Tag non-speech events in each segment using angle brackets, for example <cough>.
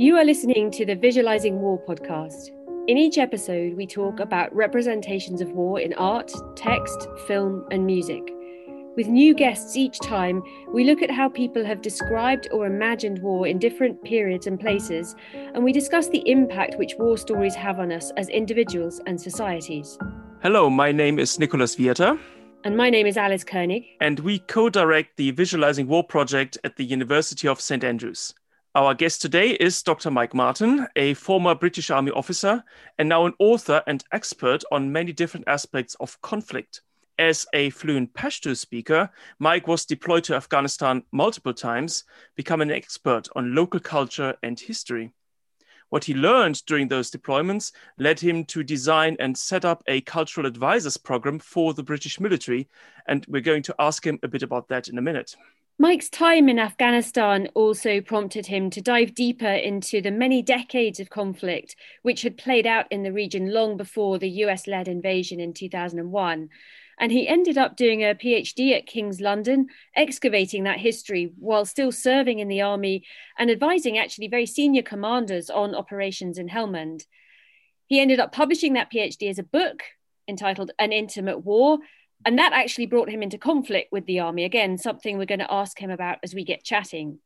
You are listening to the Visualizing War podcast. In each episode, we talk about representations of war in art, text, film, and music. With new guests each time, we look at how people have described or imagined war in different periods and places, and we discuss the impact which war stories have on us as individuals and societies. Hello, my name is Nicholas Wiater. And my name is Alice Koenig. And we co direct the Visualizing War project at the University of St. Andrews. Our guest today is Dr. Mike Martin, a former British Army officer and now an author and expert on many different aspects of conflict. As a fluent Pashto speaker, Mike was deployed to Afghanistan multiple times, becoming an expert on local culture and history. What he learned during those deployments led him to design and set up a cultural advisors program for the British military, and we're going to ask him a bit about that in a minute. Mike's time in Afghanistan also prompted him to dive deeper into the many decades of conflict which had played out in the region long before the US led invasion in 2001. And he ended up doing a PhD at King's London, excavating that history while still serving in the army and advising actually very senior commanders on operations in Helmand. He ended up publishing that PhD as a book entitled An Intimate War and that actually brought him into conflict with the army. Again, something we're going to ask him about as we get chatting.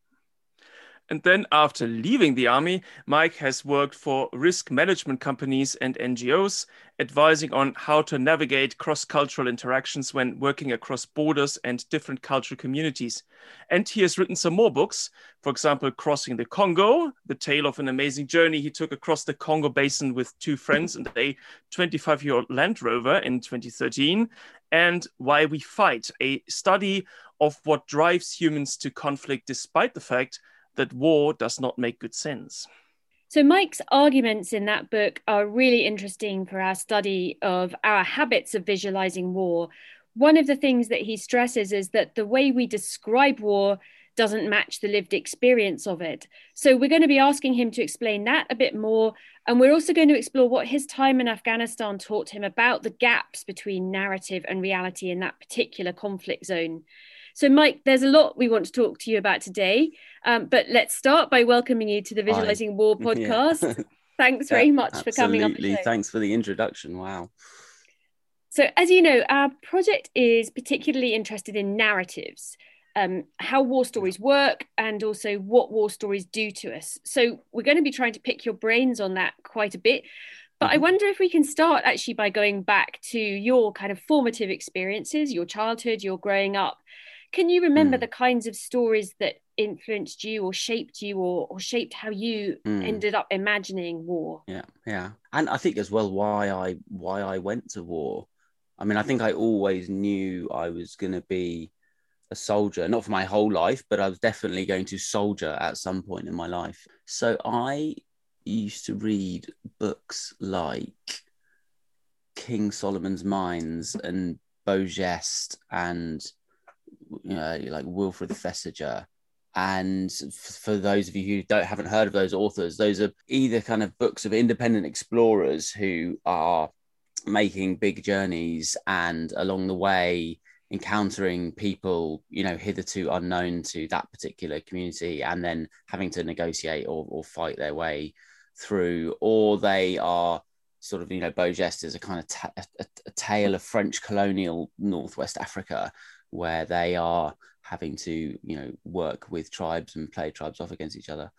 And then, after leaving the army, Mike has worked for risk management companies and NGOs, advising on how to navigate cross cultural interactions when working across borders and different cultural communities. And he has written some more books, for example, Crossing the Congo, the tale of an amazing journey he took across the Congo basin with two friends and a 25 year old Land Rover in 2013, and Why We Fight, a study of what drives humans to conflict despite the fact that war does not make good sense. So, Mike's arguments in that book are really interesting for our study of our habits of visualizing war. One of the things that he stresses is that the way we describe war doesn't match the lived experience of it. So, we're going to be asking him to explain that a bit more. And we're also going to explore what his time in Afghanistan taught him about the gaps between narrative and reality in that particular conflict zone. So, Mike, there's a lot we want to talk to you about today, um, but let's start by welcoming you to the Visualizing Hi. War <laughs> podcast. <laughs> Yeah. Thanks very much Absolutely. for coming on. Thanks for the introduction. Wow. So, as you know, our project is particularly interested in narratives, um, how war stories work, and also what war stories do to us. So, we're going to be trying to pick your brains on that quite a bit. But I mm-hmm. wonder if we can start actually by going back to your kind of formative experiences, your childhood, your growing up, can you remember mm. the kinds of stories that influenced you or shaped you or, or shaped how you mm. ended up imagining war? Yeah, yeah. And I think as well why I why I went to war. I mean, I think I always knew I was going to be a soldier, not for my whole life, but I was definitely going to soldier at some point in my life. So I used to read books like King Solomon's Mines and Beau Geste and you know, like Wilfred Thesiger. And for those of you who don't haven't heard of those authors, those are either kind of books of independent explorers who are making big journeys and along the way encountering people you know hitherto unknown to that particular community and then having to negotiate or, or fight their way through or they are sort of you know Beau Geste is a kind of ta- a, a, tale of French colonial Northwest Africa where they are having to you know work with tribes and play tribes off against each other.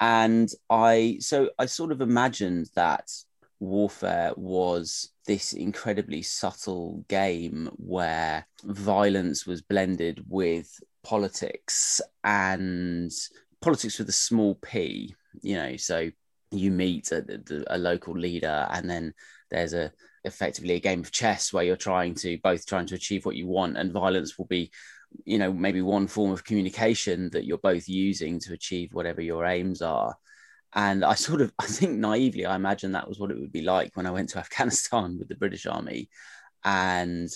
And i so i sort of imagined that warfare was this incredibly subtle game where violence was blended with politics and politics with a small p you know so you meet a, a local leader and then there's a effectively a game of chess where you're trying to both trying to achieve what you want and violence will be you know maybe one form of communication that you're both using to achieve whatever your aims are and i sort of <laughs> i think naively i imagine that was what it would be like when i went to <laughs> afghanistan with the british army and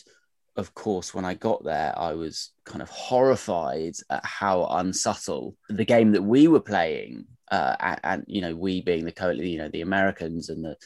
of course when i got there i was kind of horrified at how unsubtle the game that we were playing uh, and, and you know we being the co you know the americans and the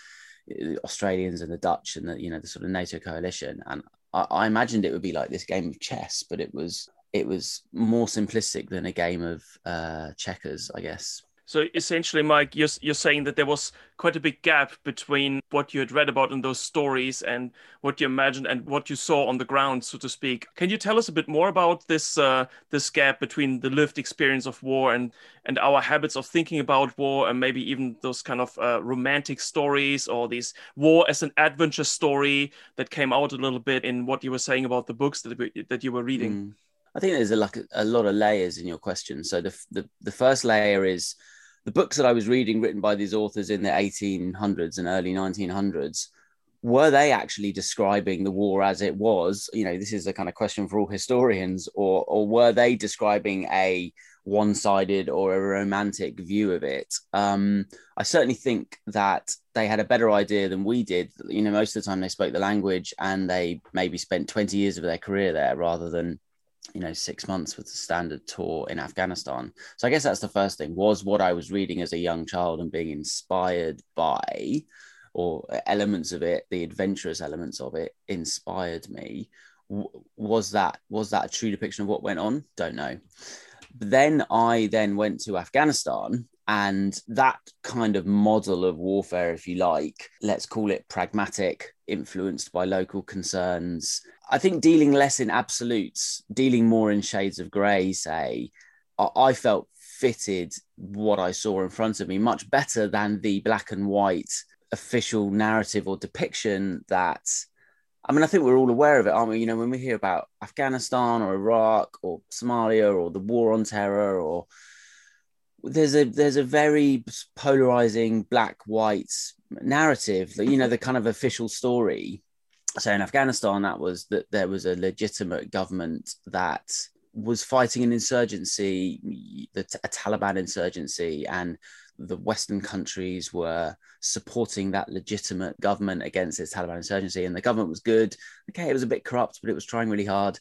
the Australians and the Dutch and the you know the sort of NATO coalition. And I, I imagined it would be like this game of chess, but it was it was more simplistic than a game of uh, checkers, I guess. So essentially, Mike, you're, you're saying that there was quite a big gap between what you had read about in those stories and what you imagined and what you saw on the ground, so to speak. Can you tell us a bit more about this uh, this gap between the lived experience of war and and our habits of thinking about war, and maybe even those kind of uh, romantic stories or these war as an adventure story that came out a little bit in what you were saying about the books that that you were reading? Mm. I think there's a, like a, lot of layers in your question. So the, the the first layer is the books that I was reading, written by these authors in the 1800s and early 1900s, were they actually describing the war as it was? You know, this is a kind of question for all historians, or or were they describing a one-sided or a romantic view of it? Um, I certainly think that they had a better idea than we did. You know, most of the time they spoke the language and they maybe spent 20 years of their career there rather than you know six months with the standard tour in afghanistan. So i guess that's the first thing was what i was reading as a young child and being inspired by or elements of it the adventurous elements of it inspired me. Was that was that a true depiction of what went on? Don't know. But then i then went to afghanistan and that kind of model of warfare if you like let's call it pragmatic influenced by local concerns I think dealing less in absolutes, dealing more in shades of grey, say, I felt fitted what I saw in front of me much better than the black and white official narrative or depiction that I mean, I think we're all aware of it, aren't we? You know, when we hear about Afghanistan or Iraq or Somalia or the war on terror, or there's a there's a very polarizing black white narrative that you know the kind of official story so in Afghanistan, that was that there was a legitimate government that was fighting an insurgency, the, a Taliban insurgency, and the Western countries were supporting that legitimate government against this Taliban insurgency. And the government was good. Okay, it was a bit corrupt, but it was trying really hard.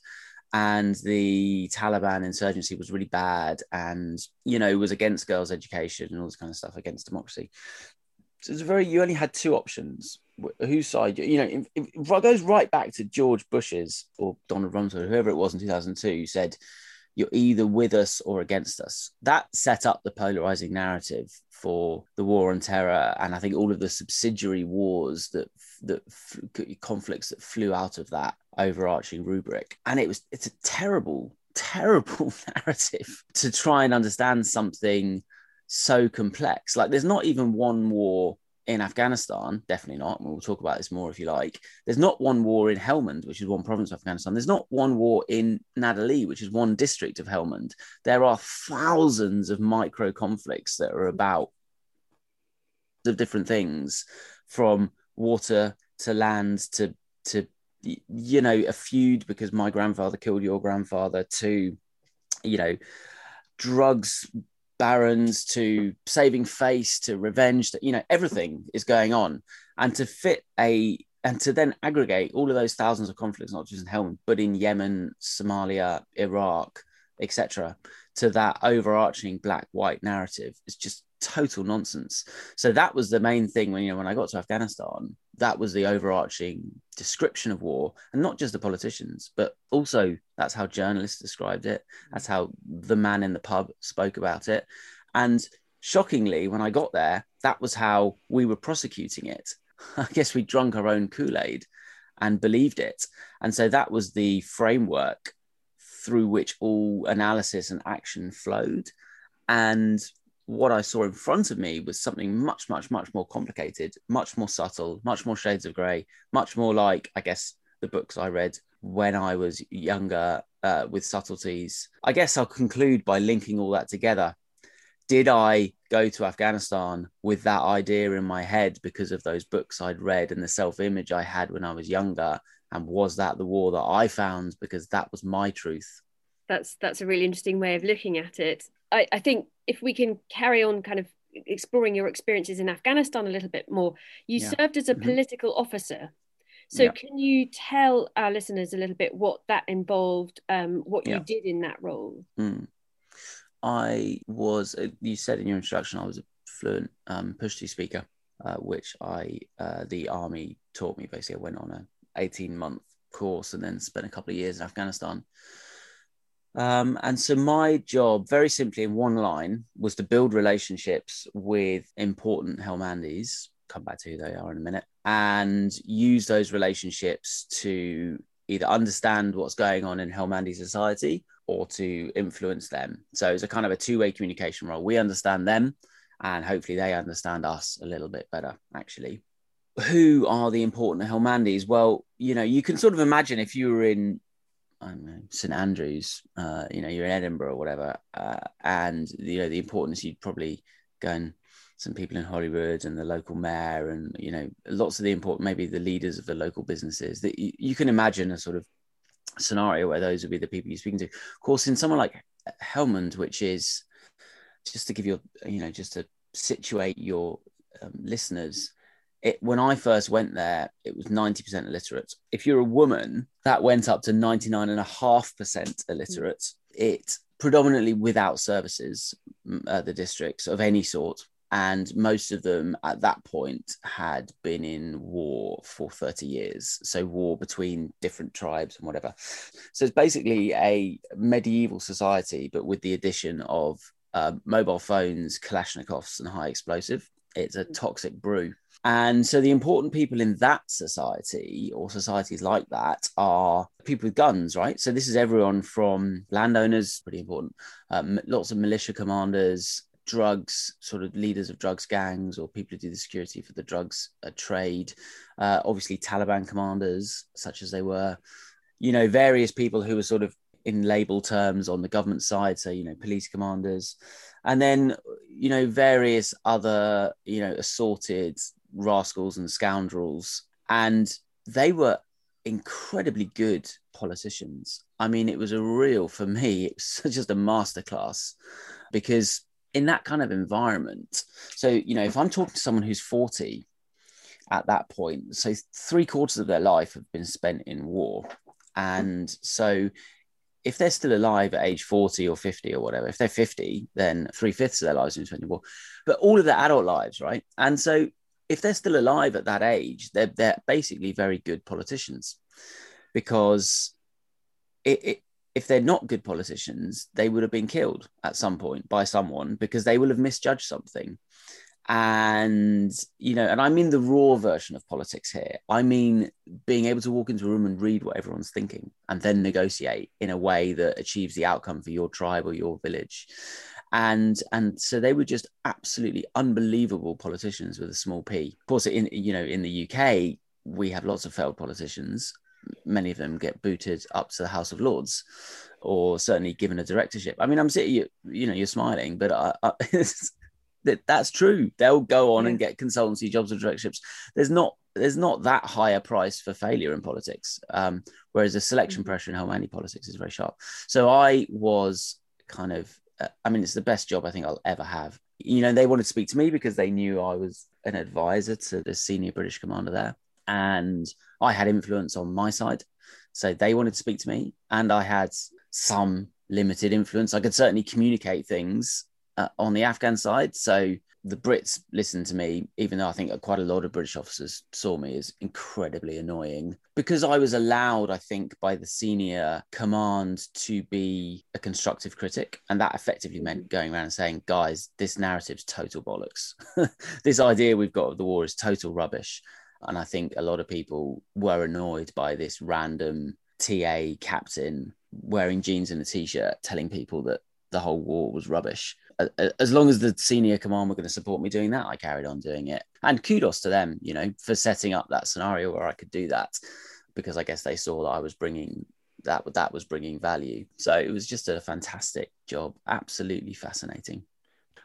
And the Taliban insurgency was really bad and, you know, was against girls' education and all this kind of stuff, against democracy. So it's very, you only had two options whose side you know if, if, it goes right back to george bush's or donald rumsfeld whoever it was in 2002 said you're either with us or against us. That set up the polarizing narrative for the war on terror and i think all of the subsidiary wars that that conflicts that flew out of that overarching rubric. And it was it's a terrible terrible <laughs> narrative to try and understand something so complex. Like there's not even one war in Afghanistan, definitely not. We'll talk about this more if you like. There's not one war in Helmand, which is one province of Afghanistan. There's not one war in Nad Ali, which is one district of Helmand. There are thousands of micro conflicts that are about of different things from water to land to to you know a feud because my grandfather killed your grandfather to you know drugs barons to saving face to revenge to, you know everything is going on. And to fit a and to then aggregate all of those thousands of conflicts not just in helmand but in yemen somalia iraq etc to that overarching black white narrative is just total nonsense. So that was the main thing when you know when i got to afghanistan that was the overarching description of war and not just the politicians but also that's how journalists described it. That's how the man in the pub spoke about it. And shockingly when i got there that was how we were prosecuting it. <laughs> I guess we drunk our own kool-aid and believed it. And so that was the framework through which all analysis and action flowed. And what I saw in front of me was something much, much, much more complicated, much more subtle, much more shades of grey, much more like, I guess, the books I read when I was younger uh, with subtleties. I guess I'll conclude by linking all that together. Did I go to Afghanistan with that idea in my head because of those books I'd read and the self image I had when I was younger? And was that the war that I found because that was my truth? That's that's a really interesting way of looking at it. I, I think if we can carry on kind of exploring your experiences in Afghanistan a little bit more, you yeah. served as a mm-hmm. political officer. So yeah. can you tell our listeners a little bit what that involved, um, what yeah. you did in that role? Mm. I was, uh, you said in your introduction, I was a fluent um, Pashto speaker, uh, which I, uh, the army taught me. Basically, I went on a 18 month course and then spent a couple of years in Afghanistan Um, and so my job, very simply in one line, was to build relationships with important Helmandis. Come back to who they are in a minute, and use those relationships to either understand what's going on in Helmandi society or to influence them. So it's a kind of a two-way communication role. We understand them, and hopefully they understand us a little bit better. Actually, who are the important Helmandis? Well, you know, you can sort of imagine if you were in I don't know, St Andrews, uh, you know, you're in Edinburgh or whatever, uh, and you know the importance you'd probably go and some people in Hollywood and the local mayor and you know lots of the important maybe the leaders of the local businesses that you, you can imagine a sort of scenario where those would be the people you're speaking to. Of course, in someone like Helmand, which is just to give you you know just to situate your um, listeners it, when I first went there, it was 90% illiterate. If you're a woman, that went up to 99.5% illiterate. It predominantly without services, uh, the districts of any sort. And most of them at that point had been in war for 30 years. So, war between different tribes and whatever. So, it's basically a medieval society, but with the addition of uh, mobile phones, Kalashnikovs, and high explosive. It's a toxic brew. And so the important people in that society or societies like that are people with guns, right? So this is everyone from landowners, pretty important, um, lots of militia commanders, drugs, sort of leaders of drugs gangs or people who do the security for the drugs uh, trade, uh, obviously Taliban commanders, such as they were, you know, various people who were sort of in label terms on the government side, so, you know, police commanders, and then, you know, various other, you know, assorted rascals and scoundrels. And they were incredibly good politicians. I mean, it was a real, for me, it was <laughs> just a masterclass because in that kind of environment, so, you know, if I'm talking to someone who's 40 at that point, so three quarters of their life have been spent in war. And so if they're still alive at age 40 or 50 or whatever, if they're 50, then three fifths of their lives in war. But all of their adult lives, right? And so if they're still alive at that age, they're they're basically very good politicians, because it, it, if they're not good politicians, they would have been killed at some point by someone because they will have misjudged something. And you know, and I mean the raw version of politics here. I mean being able to walk into a room and read what everyone's thinking, and then negotiate in a way that achieves the outcome for your tribe or your village and and so they were just absolutely unbelievable politicians with a small p. Of course, in you know in the UK we have lots of failed politicians. Many of them get booted up to the House of Lords, or certainly given a directorship. I mean, I'm sitting, you, you know, you're smiling, but I, I, <laughs> that that's true. They'll go on and get consultancy jobs or directorships. There's not there's not that high a price for failure in politics. Um, whereas the selection mm-hmm. pressure in Helmandi politics is very sharp. So I was kind of uh, I mean, it's the best job I think I'll ever have. You know, they wanted to speak to me because they knew I was an advisor to the senior British commander there. And I had influence on my side. So they wanted to speak to me. And I had some limited influence. I could certainly communicate things uh, on the Afghan side. So the Brits listened to me, even though I think quite a lot of British officers saw me as incredibly annoying because I was allowed, I think, by the senior command to be a constructive critic. And that effectively meant mm-hmm. going around and saying, guys, this narrative's total bollocks. <laughs> this idea we've got of the war is total rubbish. And I think a lot of people were annoyed by this random TA captain wearing jeans and a t shirt telling people that the whole war was rubbish as long as the senior command were going to support me doing that, I carried on doing it. And kudos to them, you know, for setting up that scenario where I could do that, because I guess they saw that I was bringing that that was bringing value. So it was just a fantastic job, absolutely fascinating.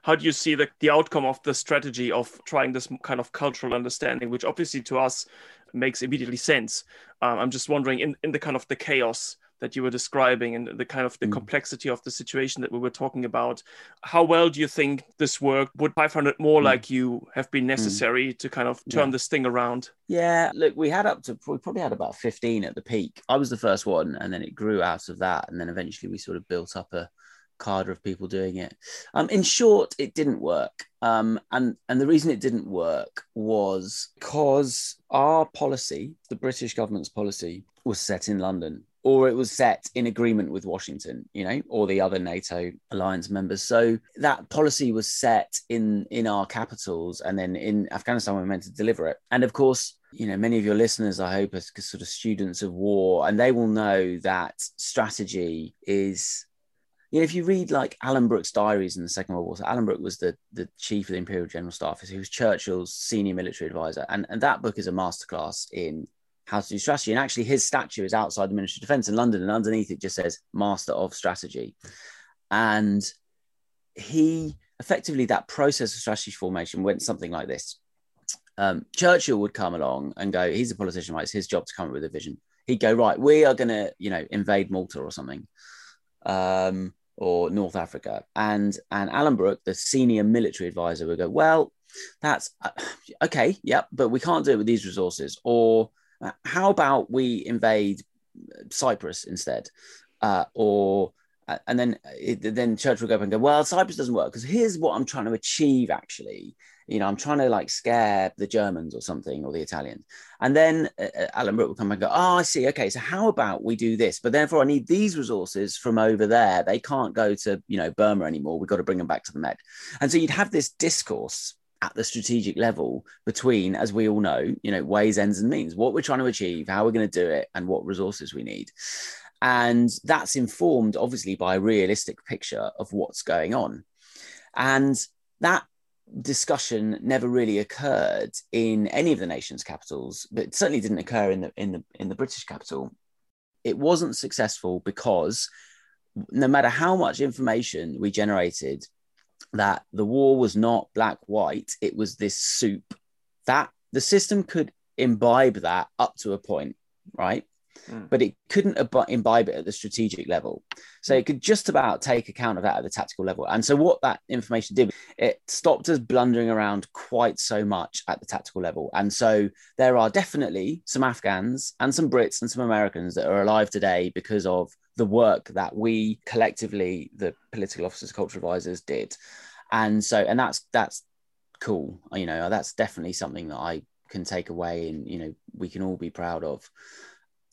How do you see the, the outcome of the strategy of trying this kind of cultural understanding, which obviously to us makes immediately sense? Um, I'm just wondering in, in the kind of the chaos that you were describing and the kind of the mm. complexity of the situation that we were talking about how well do you think this worked would 500 more mm. like you have been mm. necessary mm. to kind of turn yeah. this thing around yeah look we had up to we probably had about 15 at the peak i was the first one and then it grew out of that and then eventually we sort of built up a cadre of people doing it um, in short it didn't work um, and and the reason it didn't work was because our policy the british government's policy was set in london or it was set in agreement with Washington, you know, or the other NATO alliance members. So that policy was set in in our capitals, and then in Afghanistan we're meant to deliver it. And of course, you know, many of your listeners, I hope, are sort of students of war, and they will know that strategy is. You know, if you read like Alan Brooke's diaries in the Second World War, so Alan Brooke was the, the chief of the Imperial General Staff, he was Churchill's senior military advisor. And, and that book is a masterclass in how to do strategy. And actually, his statue is outside the Ministry of Defence in London, and underneath it just says Master of Strategy. And he effectively, that process of strategy formation went something like this. Um, Churchill would come along and go, he's a politician, right? It's his job to come up with a vision. He'd go, right, we are going to, you know, invade Malta or something, um, or North Africa. And and Alan Brooke, the senior military advisor, would go, well, that's uh, okay, yep, but we can't do it with these resources. Or how about we invade Cyprus instead? Uh, or uh, and then then Churchill go up and go, well, Cyprus doesn't work because here's what I'm trying to achieve. Actually, you know, I'm trying to like scare the Germans or something or the Italians. And then uh, uh Alan Brooke will come and go, oh, I see. Okay, so how about we do this? But therefore, I need these resources from over there. They can't go to you know Burma anymore. We've got to bring them back to the Med. And so you'd have this discourse at the strategic level between, as we all know, you know, ways, ends, and means, what we're trying to achieve, how we're going to do it, and what resources we need. And that's informed, obviously, by a realistic picture of what's going on. And that discussion never really occurred in any of the nation's capitals, but it certainly didn't occur in the in the in the British capital. It wasn't successful because no matter how much information we generated that the war was not black white, it was this soup. That the system could imbibe that up to a point, right? Mm. But it couldn't ab- imbibe it at the strategic level. So it could just about take account of that at the tactical level. And so, what that information did, it stopped us blundering around quite so much at the tactical level. And so, there are definitely some Afghans and some Brits and some Americans that are alive today because of the work that we collectively, the political officers, cultural advisors, did. And so, and that's that's cool. You know, that's definitely something that I can take away, and you know, we can all be proud of.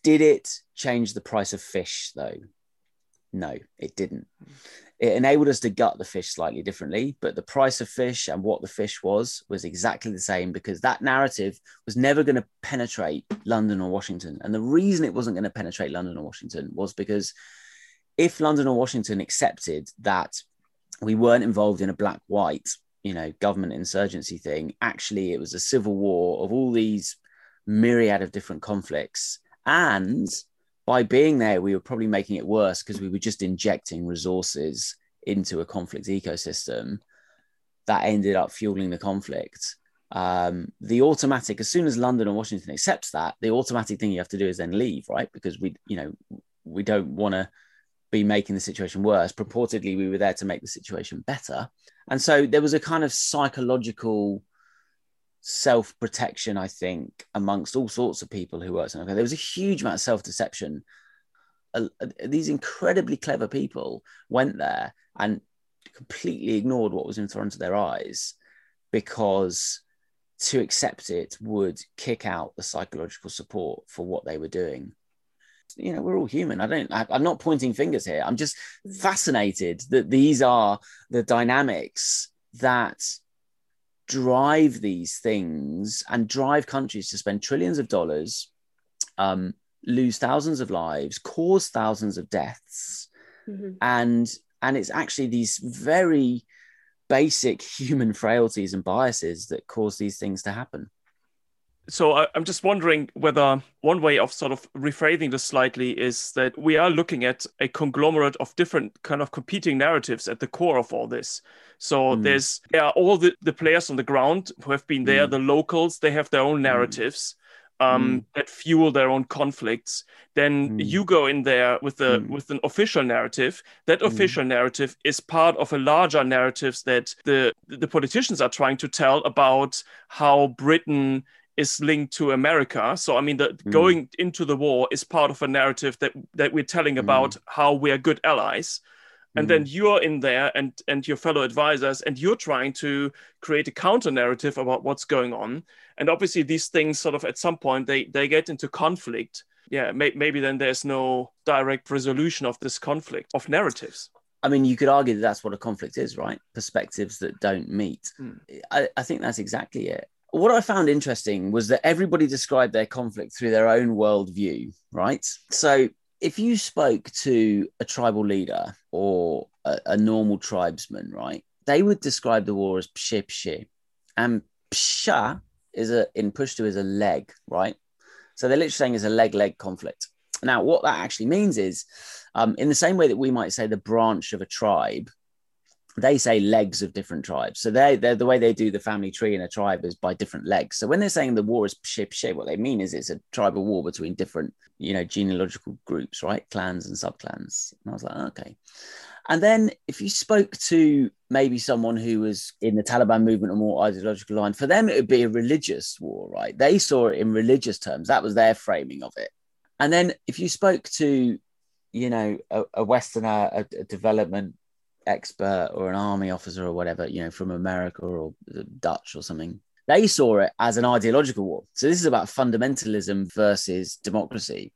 Did it change the price of fish though? No, it didn't. It enabled us to gut the fish slightly differently, but the price of fish and what the fish was was exactly the same because that narrative was never going to penetrate London or Washington. And the reason it wasn't going to penetrate London or Washington was because if London or Washington accepted that we weren't involved in a black white, you know, government insurgency thing, actually, it was a civil war of all these myriad of different conflicts. And by being there, we were probably making it worse because we were just injecting resources into a conflict ecosystem that ended up fueling the conflict. Um, the automatic, as soon as London and Washington accepts that, the automatic thing you have to do is then leave, right? Because we, you know, we don't want to be making the situation worse. Purportedly, we were there to make the situation better. And so there was a kind of psychological self protection, I think, amongst all sorts of people who worked on. There was a huge amount of self deception. Uh, these incredibly clever people went there and completely ignored what was in front of their eyes because to accept it would kick out the psychological support for what they were doing you know we're all human i don't I, i'm not pointing fingers here i'm just fascinated that these are the dynamics that drive these things and drive countries to spend trillions of dollars, um, lose thousands of lives, cause thousands of deaths, mm-hmm. and and it's actually these very basic <laughs> human frailties and biases that cause these things to happen. So I, am just wondering whether one way of sort of rephrasing this slightly is that we are looking at a conglomerate of different kind of competing narratives at the core of all this. So mm. there's there are all the, the players on the ground who have been there, mm. the locals, they have their own hmm. narratives. Um, mm. that fuel their own conflicts. Then mm. you go in there with mm. with an official narrative. That official narrative is part of a larger narratives that the the politicians are trying to tell about how Britain is linked to America. So I mean, the mm. going into the war is part of a narrative that that we're telling mm. about how we're good allies. And mm. then you're in there and and your fellow advisors, and you're trying to create a counter narrative about what's going on. And obviously, these things sort of at some point they they get into conflict. yeah, may- maybe then there's no direct resolution of this conflict of narratives. I mean, you could argue that that's what a conflict is, right? Perspectives that don't meet. Mm. I, I think that's exactly it. What I found interesting was that everybody described their conflict through their own worldview, right? So if you spoke to a tribal leader or a, a normal tribesman, right, they would describe the war as pshe pshe. And psha is a in Pashto is a leg, right? So they're literally saying it's a leg leg conflict. Now, what that actually means is, um, in the same way that we might say the branch of a tribe, they say legs of different tribes. So they the way they do the family tree in a tribe is by different legs. So when they're saying the war is pshe pshe, what they mean is it's a tribal war between different, you know, genealogical groups, right? Clans and subclans. And I was like, okay. And then if you spoke to maybe someone who was in the Taliban movement or more ideological line, for them it would be a religious war, right? They saw it in religious terms. That was their framing of it. And then if you spoke to, you know, a, a Westerner, a, a development expert or an army officer or whatever, you know, from America or Dutch or something, they saw it as an ideological war. So this is about fundamentalism versus democracy.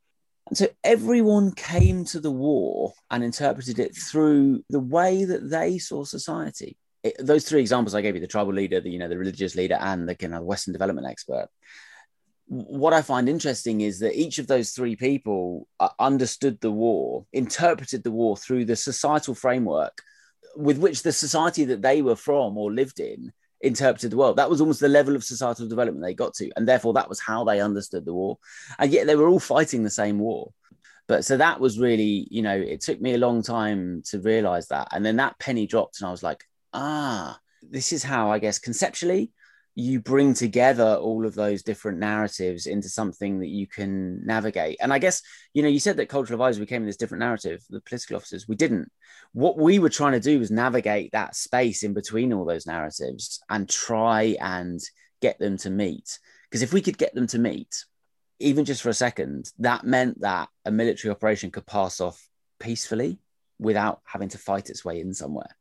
And so everyone came to the war and interpreted it through the way that they saw society. It, those three examples I gave you, the tribal leader, the, you know, the religious leader and the kind of Western development expert. What I find interesting is that each of those three people uh, understood the war, interpreted the war through the societal framework with which the society that they were from or lived in interpreted the world. That was almost the level of societal development they got to. And therefore, that was how they understood the war. And yet they were all fighting the same war. But so that was really, you know, it took me a long time to realize that. And then that penny dropped, and I was like, ah, this is how I guess conceptually you bring together all of those different narratives into something that you can navigate. And I guess, you know, you said that cultural advisors became in this different narrative, the political officers, we didn't. What we were trying to do was navigate that space in between all those narratives and try and get them to meet. Because if we could get them to meet, even just for a second, that meant that a military operation could pass off peacefully without having to fight its way in somewhere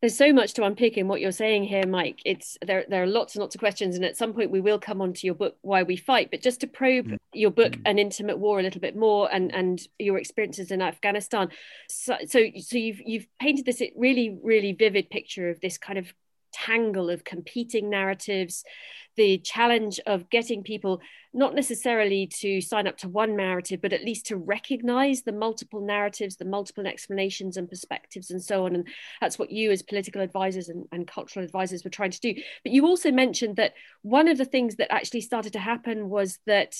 there's so much to unpick in what you're saying here mike it's there there are lots and lots of questions and at some point we will come on to your book why we fight but just to probe mm. your book mm. an intimate war a little bit more and and your experiences in afghanistan so so, so you've you've painted this really really vivid picture of this kind of tangle of competing narratives the challenge of getting people not necessarily to sign up to one narrative, but at least to recognize the multiple narratives, the multiple explanations and perspectives, and so on. And that's what you, as political advisors and, and cultural advisors, were trying to do. But you also mentioned that one of the things that actually started to happen was that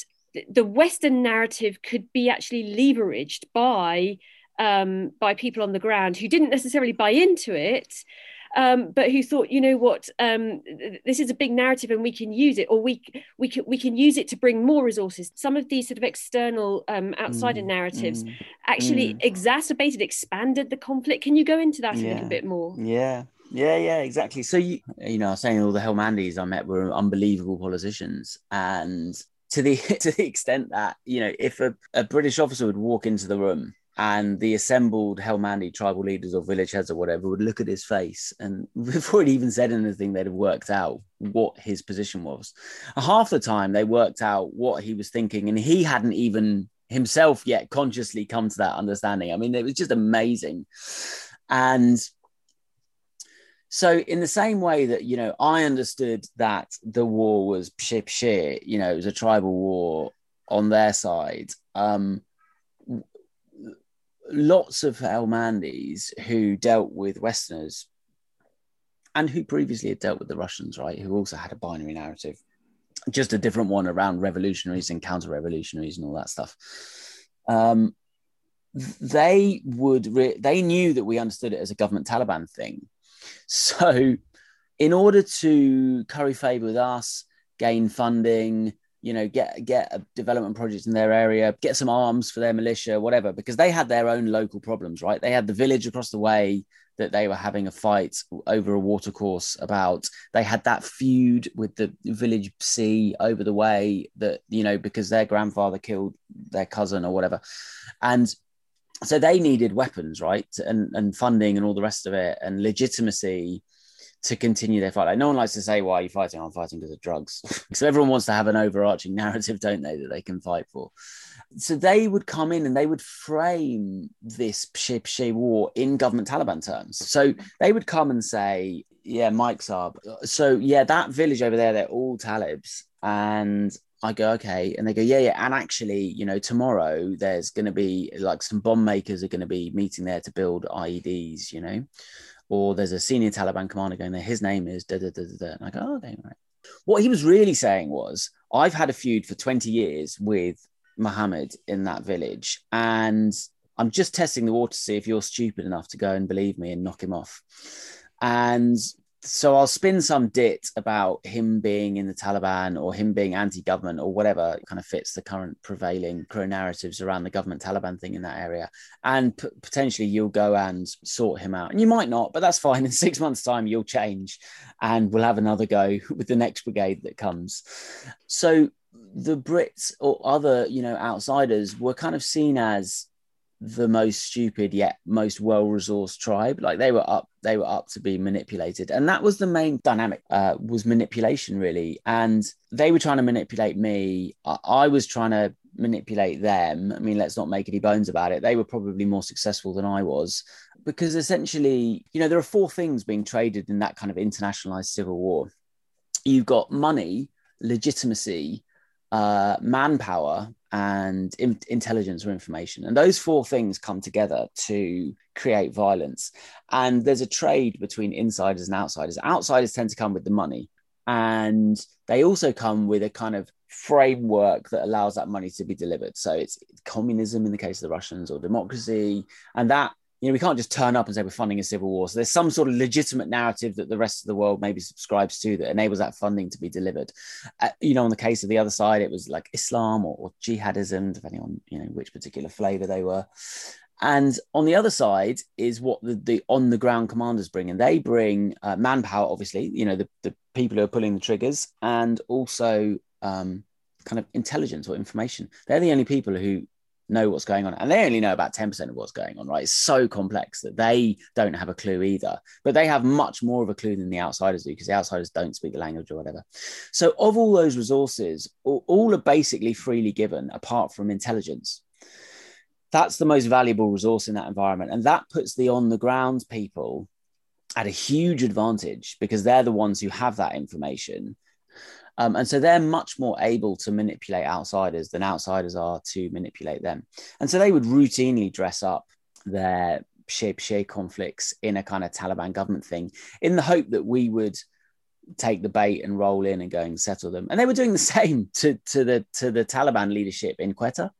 the Western narrative could be actually leveraged by um, by people on the ground who didn't necessarily buy into it, um, but who thought, you know what, um, this is a big narrative and we can use it, or we we can we can use it to bring more resources. Some of these sort of external um, outsider mm, narratives mm, actually mm. exacerbated, expanded the conflict. Can you go into that yeah, a little bit more? Yeah. Yeah, yeah, exactly. So you, you know, I was saying all the Helmandis I met were unbelievable politicians, and to the <laughs> to the extent that you know, if a, a British officer would walk into the room and the assembled Helmandi tribal leaders or village heads or whatever would look at his face, and <laughs> before he'd even said anything, they'd have worked out what his position was. Half the time, they worked out what he was thinking, and he hadn't even himself yet consciously come to that understanding. I mean, it was just amazing, and so in the same way that you know i understood that the war was pshe shit, you know it was a tribal war on their side um lots of Helmandis who dealt with Westerners and who previously had dealt with the Russians, right? Who also had a binary narrative, just a different one around revolutionaries and counter revolutionaries and all that stuff. Um, they would, re- they knew that we understood it as a government Taliban thing. So, in order to curry favor with us, gain funding, you know get get a development project in their area get some arms for their militia whatever because they had their own local problems right? They had the village across the way that they were having a fight over a watercourse about. They had that feud with the village c over the way that you know because their grandfather killed their cousin or whatever. And so they needed weapons right? And and funding and all the rest of it and legitimacy to continue their fight. Like no one likes to say, "Why are you fighting?" I'm fighting because of drugs. <laughs> so everyone wants to have an overarching narrative, don't they, that they can fight for. So they would come in and they would frame this Pshe Pshe war in government Taliban terms. So they would come and say, yeah, Mike's up. So yeah, that village over there, they're all Talibs. And I go, okay. And they go, yeah, yeah. And actually, you know, tomorrow there's going to be like some bomb makers are going to be meeting there to build IEDs, you know, or there's a senior Taliban commander going there. His name is da da da da. And I go, oh, okay, right. What he was really saying was, I've had a feud for 20 years with Muhammad in that village. And I'm just testing the water to see if you're stupid enough to go and believe me and knock him off. And so I'll spin some dit about him being in the Taliban or him being anti-government or whatever kind of fits the current prevailing pro narratives around the government Taliban thing in that area, and p- potentially you'll go and sort him out, and you might not, but that's fine. <laughs> In six months' time, you'll change, and we'll have another go <laughs> with the next brigade that comes. So the Brits or other, you know, outsiders were kind of seen as the most stupid yet most well-resourced tribe. Like they were up they were up to be manipulated. And that was the main dynamic uh, was manipulation really. And they were trying to manipulate me. I, I was trying to manipulate them. I mean let's not make any bones about it. They were probably more successful than i was because essentially you know there are four things being traded in that kind of internationalized civil war. You've got money legitimacy uh, manpower and in- intelligence or information. And those four things come together to create violence. And there's a trade between insiders and outsiders. Outsiders tend to come with the money, and they also come with a kind of framework that allows that money to be delivered. So it's communism in the case of the Russians or democracy. And that you know, we can't just turn up and say we're funding a civil war. So there's some sort of legitimate narrative that the rest of the world maybe subscribes to that enables that funding to be delivered. Uh, you know, on the case of the other side, it was like Islam or, or jihadism, depending on you know which particular flavor they were. And on the other side is what the, the on the ground commanders bring, and they bring uh, manpower, obviously, you know, the, the people who are pulling the triggers, and also um, kind of intelligence or information. They're the only people who know what's going on. And they only know about 10% of what's going on right? It's so complex that they don't have a clue either. But they have much more of a clue than the outsiders do because the outsiders don't speak the language or whatever. So of all those resources all, are basically freely given apart from intelligence. That's the most valuable resource in that environment. And that puts the on the ground people at a huge advantage because they're the ones who have that information um, and so they're much more able to manipulate outsiders than outsiders are to manipulate them. And so they would routinely dress up their Pshe conflicts in a kind of Taliban government thing in the hope that we would take the bait and roll in and go and settle them. And they were doing the <laughs> same to, to the to the Taliban leadership in Quetta.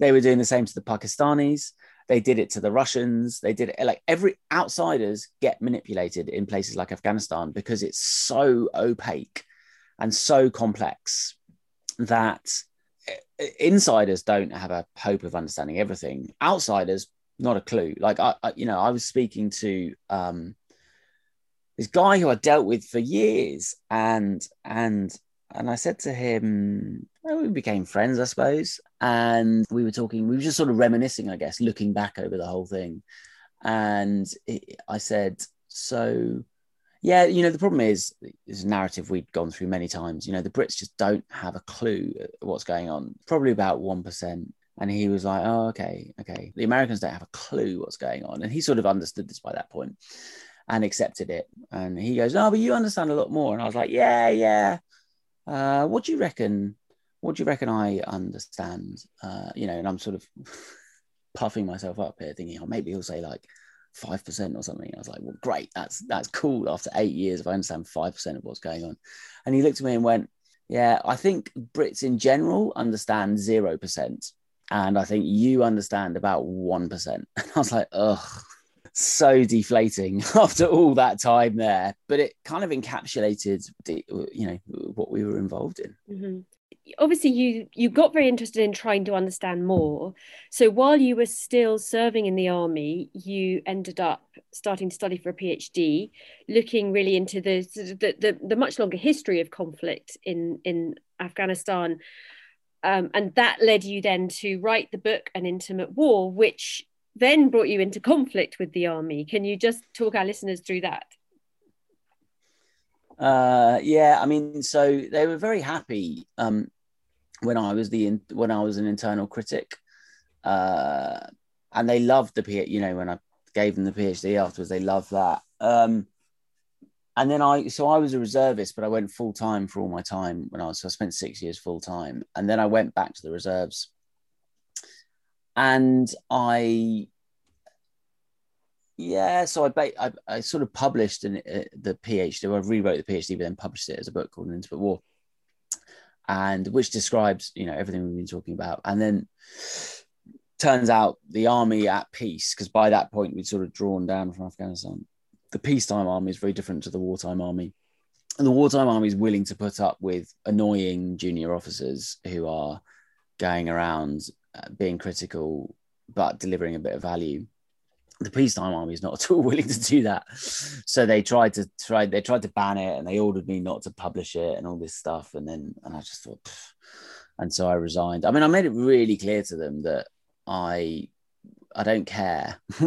They were doing the same to the Pakistanis. They did it to the Russians. They did it like every outsiders get manipulated in places like Afghanistan because it's so opaque and so complex that insiders don't have a hope of understanding everything. Outsiders, not a clue. Like I, I you know, I was speaking to um, this guy who I dealt with for years, and and and I said to him, well, we became friends, I suppose, and we were talking. We were just sort of reminiscing, I guess, looking back over the whole thing. And it, I said, so yeah, you know, the problem is is a narrative we'd gone through many times. You know, the Brits just don't have a clue what's going on. Probably about one percent. And he was like, "Oh, okay, okay." The Americans don't have a clue what's going on, and he sort of understood this by that point and accepted it. And he goes, "Oh, but you understand a lot more." And I was like, "Yeah, yeah. Uh, what do you reckon? What do you reckon I understand?" Uh, you know, and I'm sort of <laughs> puffing myself up here, thinking, "Oh, maybe he'll say like." Five percent or something. I was like, well, great, that's that's cool. After eight years, if I understand five percent of what's going on, and he looked at me and went, yeah, I think Brits in general understand zero percent, and I think you understand about one percent. <laughs> And I was like, ugh. So deflating <laughs> after all that time there, but it kind of encapsulated, the, you know, what we were involved in. Mm-hmm obviously you you got very interested in trying to understand more. So while you were still serving in the army you ended up starting to study for a phd looking really into the the, the, the much longer history of conflict in in afghanistan. Um, and that led you then to write the book an intimate war which then brought you into conflict with the army. Can you just talk our listeners through that? Uh, yeah, I mean, so they were very happy. Um, when I was the when I was an internal critic, uh, and they loved the PhD. You know, when I gave them the PhD afterwards, they loved that. Um, and then I, so I was a reservist, but I went full time for all my time when I was. So I spent six years full time, and then I went back to the reserves, and I yeah, so I, I, I sort of published in, uh, the PhD. I rewrote the PhD, but then published it as a book called An Intimate War, and which describes you know everything we've been talking about. And then turns out the army at peace, because by that point we'd sort of drawn down from Afghanistan. The peacetime army is very different to the wartime army. And the wartime army is willing to put up with annoying junior officers who are going around uh, being critical but delivering a bit of value the peacetime army is not at all <laughs> willing to do that. So they tried to try they tried to ban it and they ordered me not to publish it and all this stuff. And then and I just thought Pff. and so I resigned. I mean, I made it really clear to them that I I don't care. <laughs>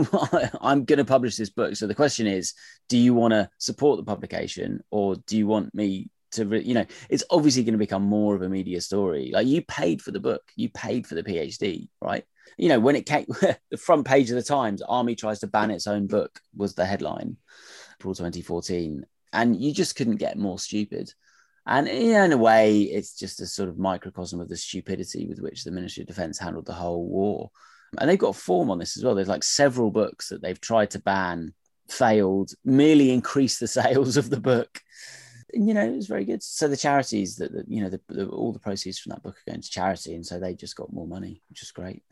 I'm going to publish this book. So the question is, do you want to support the publication or do you want me to, re- you know, it's obviously going to become more of a media story. Like you paid for the book, you paid for the PhD, right? You know, when it came, <laughs> the front page of the Times, Army tries to ban its own book was the headline, April 2014. And you just couldn't get more stupid. And in a way, it's just a sort of microcosm of the stupidity with which the Ministry of Defense handled the whole war. And they've got form on this as well. There's like several books that they've tried to ban, failed, merely increased the <laughs> sales of the book. And, you know, it was very good. So the charities that, that you know, the, the, all the proceeds from that book are going to charity. And so they just got more money, which is great.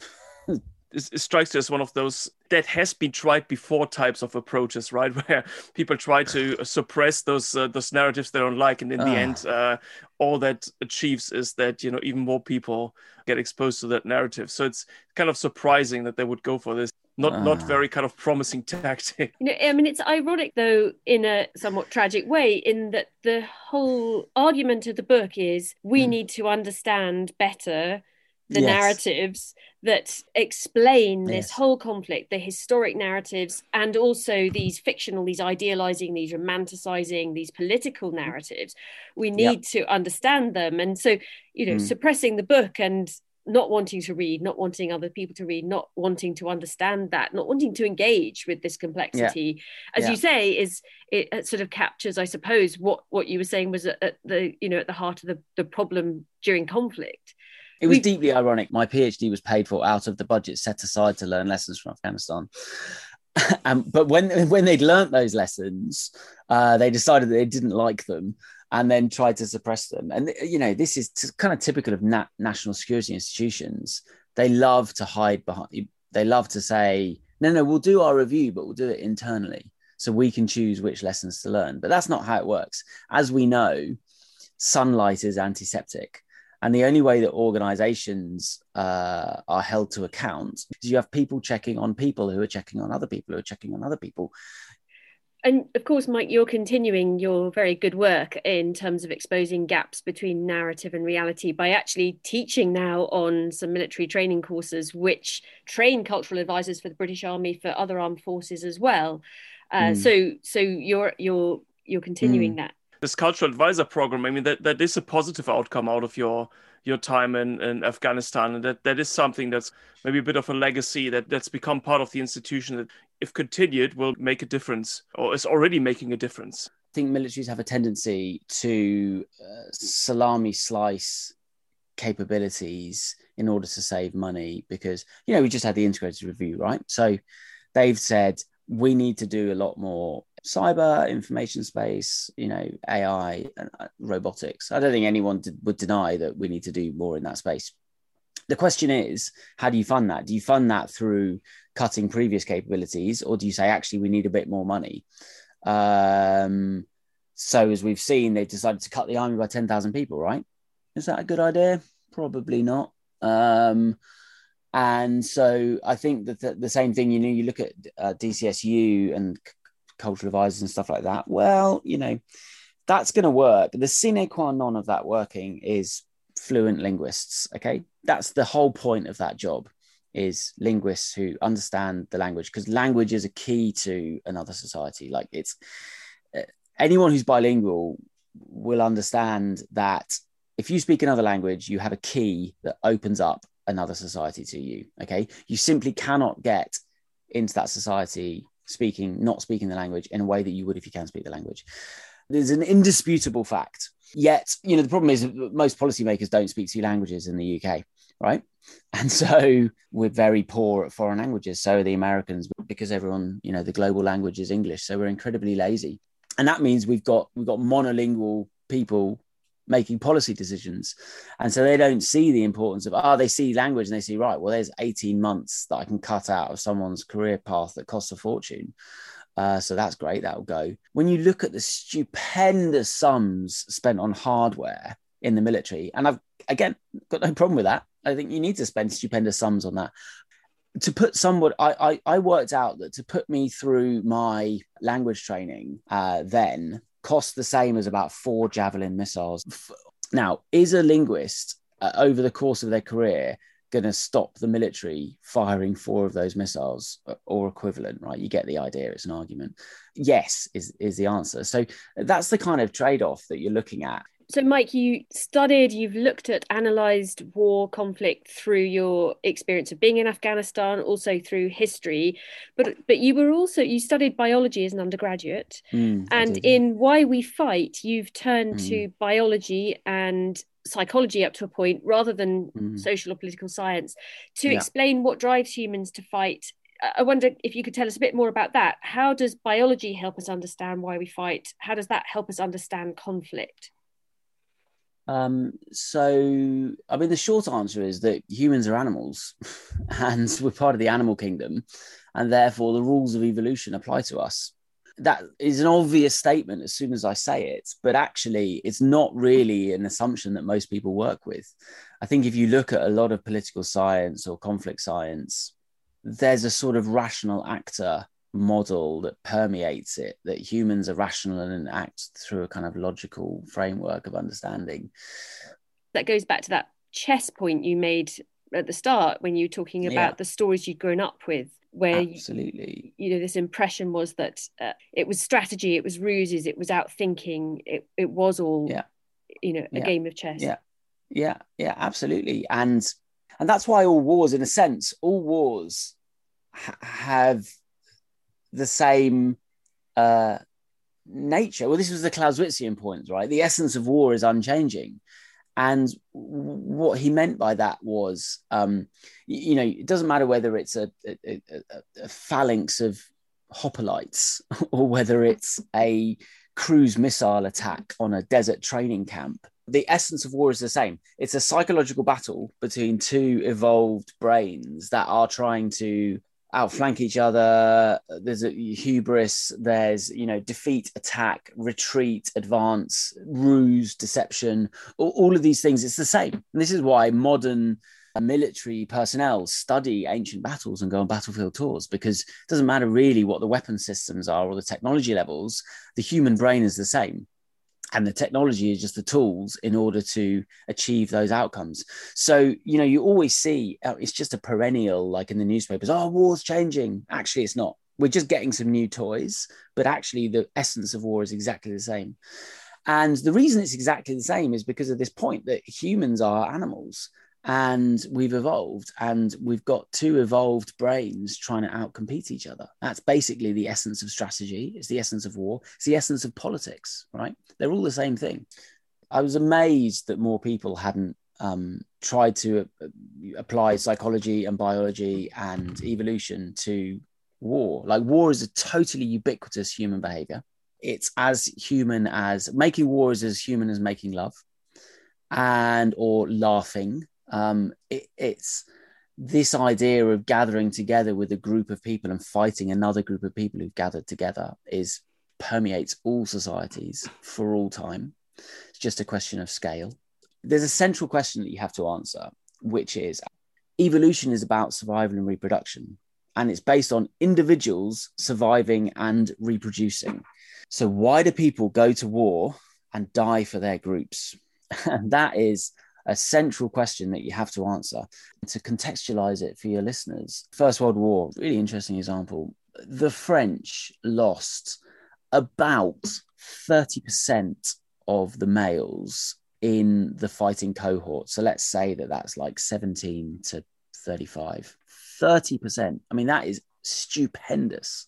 <laughs> it strikes you as one of those that has been tried before types of approaches, right? <laughs> Where people try to <laughs> suppress those uh, those narratives they don't like, and in uh. the end, ah. uh, all that achieves is that you know even more people get exposed to that narrative. So it's kind of surprising that they would go for this. Not uh. not ah. very kind of promising <laughs> tactic. You know, I mean, it's ironic though, in a somewhat tragic way, in that the whole argument of the book is we mm. need to understand better the yes. narratives that explain this yes. whole conflict, the historic narratives, and also these fictional, these idealizing, these romanticizing, these political narratives. We need yep. to understand them. And so, you know, mm. suppressing the book and not wanting to read, not wanting other people to read, not wanting to understand that, not wanting to engage with this complexity, yeah. as yeah. you say, is it, it, sort of captures, I suppose, what what you were saying was at, the you know at the heart of the the problem during conflict. It was we, deeply ironic. My PhD was paid for out of the budget set aside to learn lessons from Afghanistan. <laughs> um, but when when they'd learnt those lessons, uh, they decided that they didn't like them and then tried to suppress them. And you know, this is kind of typical of nat- national security institutions. They love to hide behind. They love to say, "No, no, we'll do our review, but we'll do it internally, so we can choose which lessons to learn." But that's not how it works. As we know, sunlight is antiseptic. And the only way that organizations uh, are held to account is you have people checking on people who are checking on other people who are checking on other people. And of course, Mike, you're continuing your very good work in terms of exposing gaps between narrative and reality by actually teaching now on some military training courses, which train cultural advisors for the British Army for other armed forces as well. Uh, mm. So, so you're you're you're continuing mm. that this cultural advisor program i mean that, that is a positive outcome out of your your time in, in afghanistan and that that is something that's maybe a bit of a legacy that that's become part of the institution that if continued will make a difference or is already making a difference. I think militaries have a tendency to uh, salami slice capabilities in order to save money because you know we just had the integrated review right? So they've said we need to do a lot more cyber information space you know ai and uh, robotics. I don't think anyone would deny that we need to do more in that space the question is how do you fund that? Do you fund that through cutting previous capabilities or do you say actually we need a bit more money? Um, so as we've seen they've decided to cut the army by 10,000 people right? Is that a good idea? Probably not. Um, and so I think that the, the, same thing, you know, you look at uh, DCSU and cultural advisors and stuff like that. Well, you know, that's going to work. The sine qua non of that working is fluent linguists. Okay, that's the whole point of that job is linguists who understand the language because language is a key to another society. Like it's uh, anyone who's bilingual will understand that if you speak another language, you have a key that opens up another society to you. Okay. You simply cannot get into that society speaking, not speaking the language in a way that you would if you can speak the language. There's an indisputable fact. Yet, you know, the problem is most policymakers don't speak two languages in the UK, right? <laughs> And so we're very poor at foreign languages. So are the Americans, because everyone, you know, the global language is English. So we're incredibly lazy. And that means we've got we've got monolingual people making policy decisions. And so they don't see the importance of, oh, they see language and they see, right, well, there's 18 months that I can cut out of someone's career path that costs a fortune. Uh, so that's great. That'll go. When you look at the stupendous sums spent on hardware in the military, and I've again got no problem with that. I think you need to spend stupendous sums on that. To put somewhat, I, I, I worked out that to put me through my language training uh, then cost the same as about four Javelin missiles. Now, is a linguist uh, over the course of their career going to stop the military firing four of those missiles uh, or equivalent right? You get the idea it's an argument. Yes is is the answer. So that's the kind of trade-off that you're looking at. So mike you studied you've looked at analyzed war conflict through your experience of being in afghanistan also through history. But but you were also you studied biology as an undergraduate. Mm, and did, yeah. in why we fight you've turned mm. to biology and psychology up to a point rather than mm. social or political science to yeah. explain what drives humans to fight I wonder if you could tell us a bit more about that. How does biology help us understand why we fight? How does that help us understand conflict? Um, so, I mean, the short answer is that humans are animals <laughs> and we're part of the animal kingdom, and therefore the rules of evolution apply to us that is an obvious statement as soon as I say it, but actually, it's not really an assumption that most people work with. I think if you look at a lot of political science or conflict science, there's a sort of rational actor model that permeates it, that humans are rational and act through a kind of logical framework of understanding. That goes back to that chess point you made at the start when you were talking about yeah. the stories you'd grown up with where absolutely. you, you know this impression was that uh, it was strategy it was ruses it was out thinking it, it was all yeah. you know a yeah. game of chess. Yeah. Yeah. Yeah absolutely. And and that's why all wars in a sense all wars ha- have the same uh nature. Well this was the clausewitzian point right? The essence of war is unchanging and what he meant by that was, um, you, know, it doesn't matter whether it's a, a, a, a phalanx of hoplites <laughs> or whether it's a cruise missile attack on a desert training camp. The essence of war is the same. It's a psychological battle between two evolved brains that are trying to outflank each other. There's a hubris. There's you know defeat, attack, retreat, advance, ruse, deception. All, all of these things. It's the same. And this is why modern military personnel study ancient battles and go on battlefield tours because it doesn't matter really what the weapon systems are or the technology levels. The human brain is the same and the technology is just the tools in order to achieve those outcomes. So you know you always see uh, it's just a perennial like in the newspapers oh war's changing. Actually it's not. We're just getting some new toys but actually the essence of war is exactly the same. And the reason it's exactly the same is because of this point that humans are animals and we've evolved and we've got two evolved brains trying to outcompete each other. That's basically the essence of strategy. It's the essence of war. It's the essence of politics right? They're all the same thing. I was amazed that more people hadn't um, tried to uh, apply psychology and biology and evolution to war. Like war is a totally ubiquitous human behavior. It's as human as making war is as human as making love and or laughing um, it, it's this idea of gathering together with a group of people and fighting another group of people who've gathered together is permeates all societies for all time. It's just a question of scale. There's a central question that you have to answer, which is evolution is about survival and reproduction, and it's based on individuals surviving and reproducing. So, why do people go to war and die for their groups? <laughs> And that is a central question that you have to answer to contextualize it for your listeners. First World War, really interesting example. The French lost about 30% of the males in the fighting cohort. So let's say that that's like 17 to 35, 30%. I mean, that is stupendous.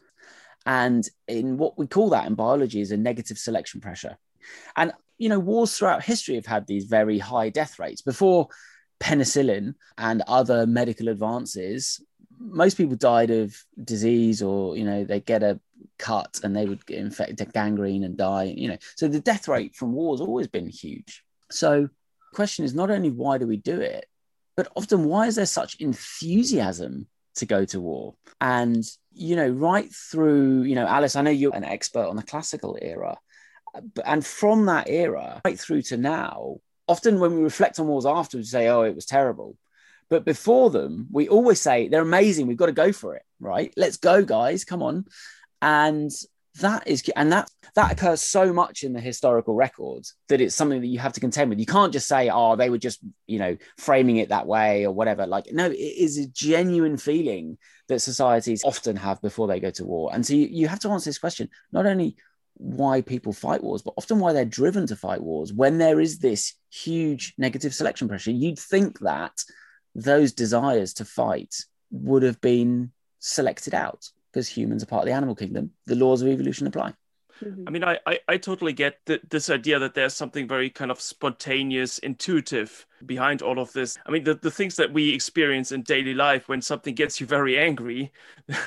And in what we call that in biology is a negative selection pressure. And, you know, wars throughout history have had these very high death rates. Before penicillin and other medical advances, most people died of disease or, you know, they get a cut and they would get infected gangrene and die, you know. So the death rate from war has always been huge. So the question is not only why do we do it, but often why is there such enthusiasm to go to war? And, you know, right through, you know, Alice, I know you're an expert on the classical era. And from that era right through to now, often when we reflect on wars afterwards, we say, oh, it was terrible. But before them, we always say they're amazing. We've got to go for it, right? Let's go, guys. Come on. And that is and that that occurs so much in the historical records that it's something that you have to contend with you can't just say oh they were just you know framing it that way or whatever like no it is a genuine feeling that societies often have before they go to war and so you, you have to answer this question not only why people fight wars but often why they're driven to fight wars when there is this huge negative selection pressure you'd think that those desires to fight would have been selected out because humans are part of the animal kingdom, the laws of evolution apply. Mm-hmm. I mean, I, I, I totally get the, this idea that there's something very kind of spontaneous, intuitive behind all of this. I mean, the, the things that we experience in daily life when something gets you very angry,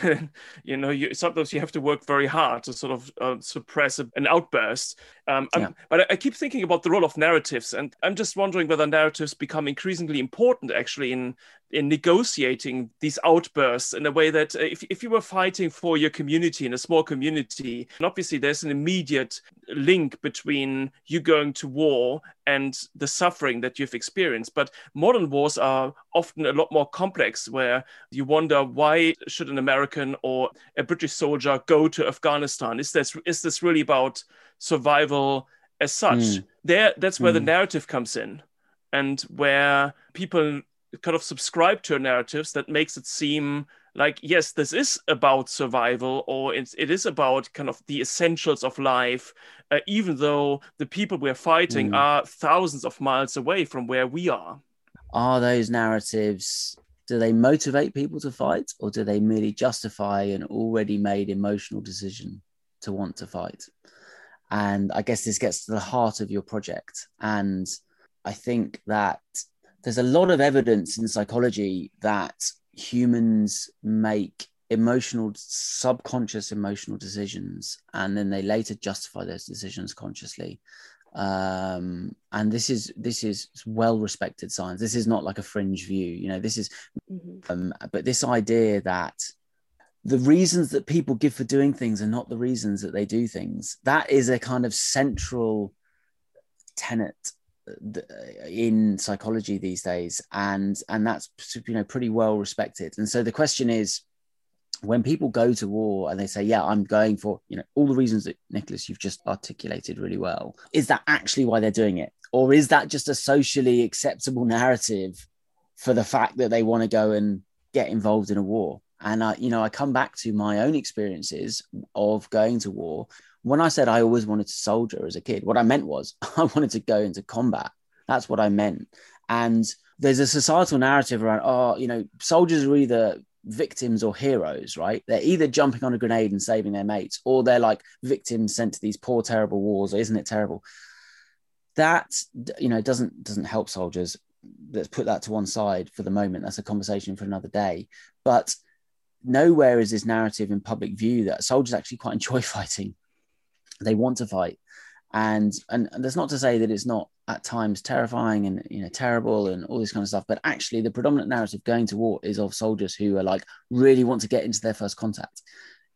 <laughs> you know, you, sometimes you have to work very hard to sort of uh, suppress an outburst. Um, yeah. But I, I keep thinking about the role of narratives, and I'm just wondering whether narratives become increasingly important actually in in negotiating these outbursts in a way that uh, if, if you were fighting for your community in a small community, and obviously there's an immediate link between you going to war and the suffering that you've experienced. But modern wars are often a lot more complex, where you wonder why should an American or a British soldier go to Afghanistan? Is this is this really about survival as such? Mm. There, that's where mm. the hmm. narrative comes in, and where people kind of subscribe to narratives that makes it seem like yes this is about survival or it's, it is about kind of the essentials of life uh, even though the people we're fighting mm. are thousands of miles away from where we are are those narratives do they motivate people to fight or do they merely justify an already made emotional decision to want to fight and i guess this gets to the heart of your project and i think that there's a lot of evidence in psychology that humans make emotional subconscious emotional decisions and then they later justify those decisions consciously. Um, and this is this is well respected science. This is not like a fringe view you know this is mm-hmm. um, but this idea that the reasons that people give for doing things are not the reasons that they do things. That is a kind of central tenet in psychology these days and and that's you know pretty well respected. And so the question is when people go to war and they say yeah i'm going for you know all the reasons that nicholas you've just articulated really well is that actually why they're doing it? Or is that just a socially acceptable narrative for the fact that they want to go and get involved in a war? And i you know i come back to my own experiences of going to war when I said I always wanted to soldier as a kid, what I meant was <laughs> I wanted to go into combat. That's what I meant. And there's a societal narrative around, oh, you know, soldiers are either victims or heroes, right? They're either jumping on a grenade and saving their mates, or they're like victims sent to these poor, terrible wars. Isn't it terrible? That you know doesn't doesn't help soldiers. Let's put that to one side for the moment. That's a conversation for another day. But nowhere is this narrative in public view that soldiers actually quite <laughs> enjoy fighting they want to fight. And, and and that's not to say that it's not at times terrifying and you know terrible and all this kind of stuff but actually the predominant narrative going to war is of soldiers who are like really want to get into their first contact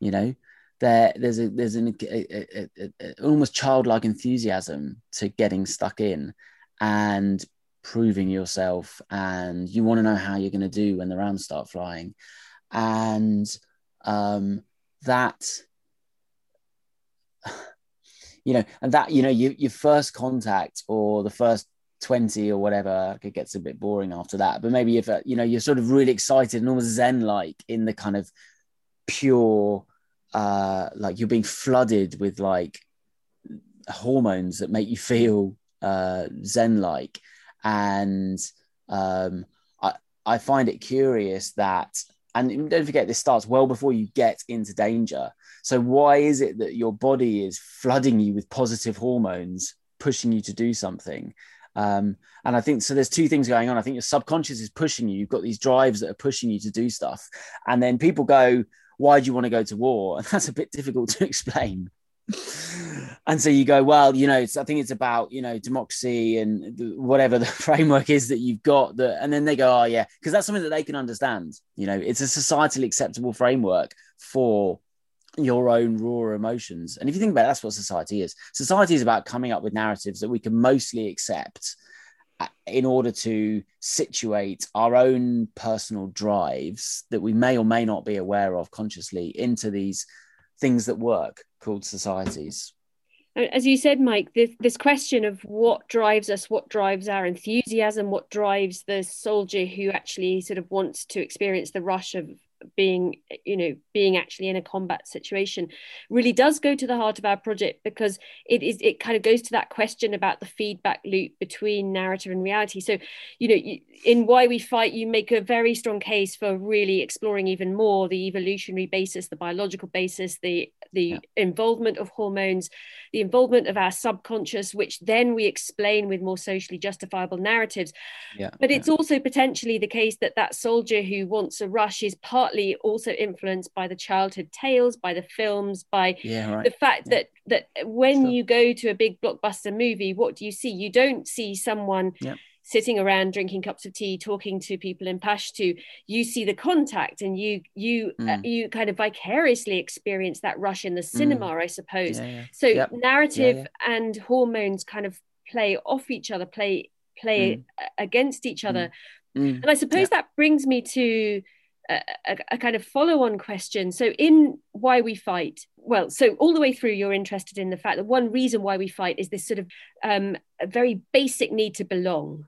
you know? There there's a there's an a, a, a, almost childlike enthusiasm to getting stuck in and proving yourself and you want to know how you're going to do when the rounds start flying. And um, that you know, and that, you know, you, your first contact or the first 20 or whatever, it gets a bit boring after that. But maybe if, uh, you know, you're sort of really excited and almost zen like in the kind of pure, uh, like you're being flooded with like hormones that make you feel uh, zen like and um, I, I find it curious that and don't forget this starts well before you get into danger so why is it that your body is flooding you with positive hormones pushing you to do something um, and I think so. There's two things going on. I think your subconscious is pushing you. You've got these drives that are pushing you to do stuff, and then people go, "Why do you want to go to war?" <laughs> And that's a bit difficult to explain. and so you go, well, you know, I think it's about you know democracy and the, whatever the <laughs> framework is that you've got. That, and then they go, oh yeah, because that's something that they can understand. You know, it's a societally acceptable framework for your own raw emotions. And if you think about it, that's what society is. Society is about coming up with narratives that we can mostly accept uh, in order to situate our own personal drives that we may or may not be aware of consciously into these things that work called societies. As you said, Mike, this, this question of what drives us, what drives our enthusiasm, what drives the soldier who actually sort of wants to experience the rush of being you know being actually in a combat situation really does go to the heart of our project because it is it kind of goes to that question about the feedback loop between narrative and reality. So you know in why we fight you make a very strong case for really exploring even more the evolutionary basis the biological basis the the yeah. involvement of hormones the involvement of our subconscious which then we explain with more socially justifiable narratives yeah. but it's yeah. also potentially the case that that soldier who wants a rush is partly also influenced by the childhood tales, by the films, by right. the fact that that when sure. you go to a big blockbuster movie, what do you see? You don't see someone. Sitting around drinking cups of tea, talking to people in Pashto. You see the contact, and you you uh, mm. uh, you kind of vicariously experience that rush in the mm. cinema, mm. I suppose. So yep. narrative and hormones kind of play off each other, play play mm. against each other. Mm. Mm. And I suppose that brings me to a, a, kind of follow on question. So, in Why We Fight, well, so all the way through, you're interested in the fact that one reason why we fight is this sort of um, a very basic need to belong.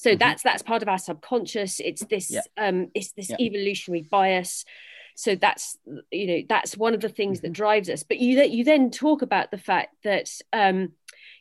So mm-hmm. that's that's part of our subconscious. It's this yeah. um, it's this yeah. evolutionary bias. So that's you know that's one of the things mm-hmm. that drives us. But you you then talk about the fact that um,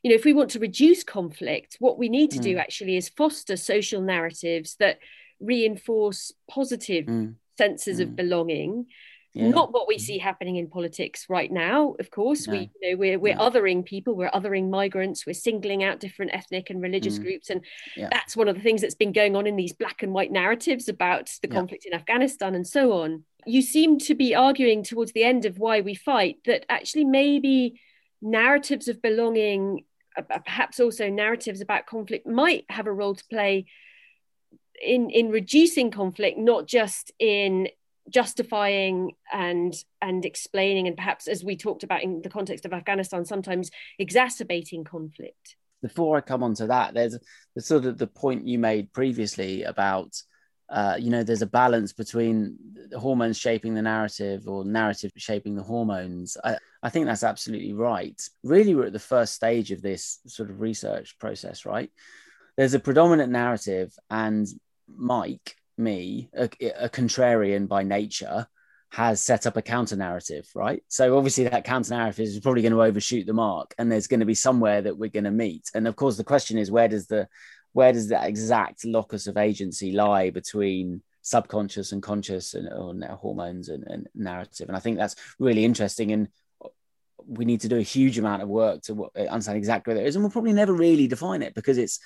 you know if we want to reduce conflict, what we need to mm. do actually is foster social narratives that reinforce positive mm. senses mm. of belonging. Yeah. Not what we see happening in politics right now, of course. No. We, you know, we're we're no. othering people, we're othering migrants, we're singling out different ethnic and religious mm. groups, and yeah. that's one of the things that's been going on in these black and white narratives about the conflict in Afghanistan and so on. You seem to be arguing towards the end of why we fight that actually maybe narratives of belonging, uh, perhaps also narratives about conflict, might have a role to play in in reducing conflict, not just in justifying and and explaining and perhaps as we talked about in the context of afghanistan sometimes exacerbating conflict. Before i come on to that there's the sort of the point you made previously about uh, you know there's a balance between the hormones shaping the narrative or narrative shaping the hormones. I, I think that's absolutely right. Really we're at the first stage of this sort of research process right? There's a predominant narrative and Mike, me, a, a contrarian by nature, has set up a counter narrative, right? So obviously that counter narrative is probably going to overshoot the mark, and there's going to be somewhere that we're going to meet. And of course, the question is where does the where does that exact locus of agency lie between subconscious and conscious and or hormones and, and narrative? And I think that's really interesting. And we need to do a huge amount of work to understand exactly where it is, and we'll probably never really define it because it's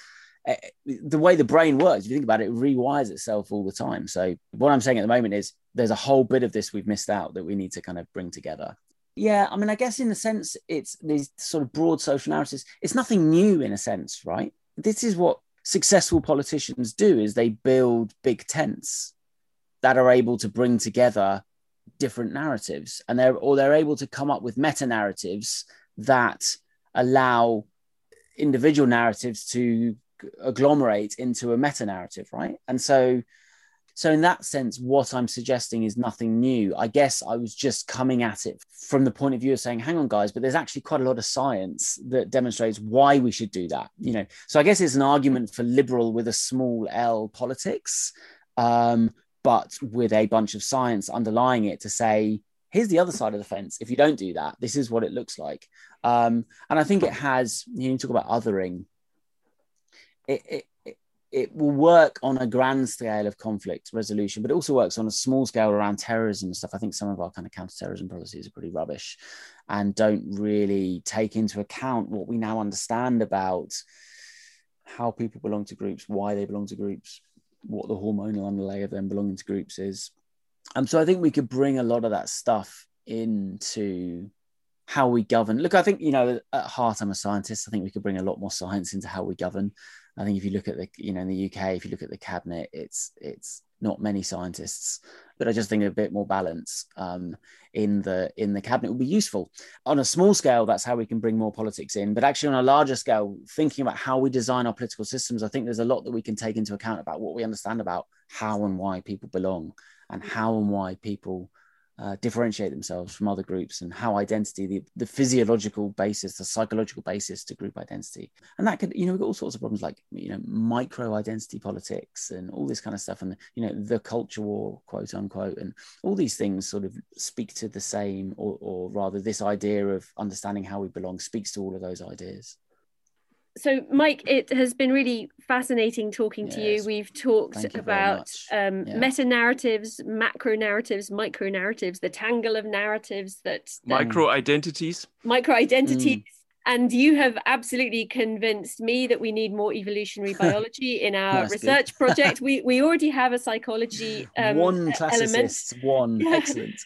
Eh, the way the brain works, if you think about it, it rewires itself all the time. So what I'm saying at the moment is there's a whole bit of this we've missed out that we need to kind of bring together. Yeah, I mean, I guess in a sense, it's these sort of broad social narratives. It's nothing new in a sense, right? This is what successful politicians do: is they build big tents that are able to bring together different narratives, and they're or they're able to come up with meta narratives that allow individual narratives to agglomerate into a meta narrative, right? And so, so in that sense, what I'm suggesting is nothing new. I guess I was just coming at it from the point of view of saying, hang on, guys, but there's actually quite a lot of science that demonstrates why we should do that. You know, so I guess it's an argument for liberal with a small L politics, um, but with a bunch of science underlying it to say, here's the other side of the fence. If you don't do that, this is what it looks like. Um, and I think it has, you, know, you talk about othering it, it, it will work on a grand scale of conflict resolution, but it also works on a small scale around terrorism and stuff. I think some of our kind of counterterrorism policies are pretty rubbish and don't really take into account what we now understand about how people belong to groups, why they belong to groups, what the hormonal underlay of them belonging to groups is. And um, so I think we could bring a lot of that stuff into how we govern. Look, I think, you know, at heart, I'm a scientist. I think we could bring a lot more science into how we govern. I think if you look at the, you know, in the UK, if you look at the cabinet, it's it's not many scientists, but I just think a bit more balance um, in the in the cabinet would be useful. On a small scale, that's how we can bring more politics in. But actually, on a larger scale, thinking about how we design our political systems, I think there's a lot that we can take into account about what we understand about how and why people belong, and how and why people uh, differentiate themselves from other groups and how identity, the, the physiological basis, the psychological basis to group identity. And that could, you know, we've got all sorts of problems like, you know, micro identity politics and all this kind of stuff. And, you know, the culture war, quote unquote, and all these things sort of speak to the same, or, or rather, this idea of understanding how we belong speaks to all of those ideas so mike it has been really fascinating talking yes. to you. We've talked you about um, yeah. meta narratives macro narratives micro narratives the tangle of narratives that, micro identities. micro identities. Mm and you have absolutely convinced me that we need more evolutionary <laughs> biology in our research project. We we already have a psychology <laughs> um, one classicist, element. one <laughs> excellent.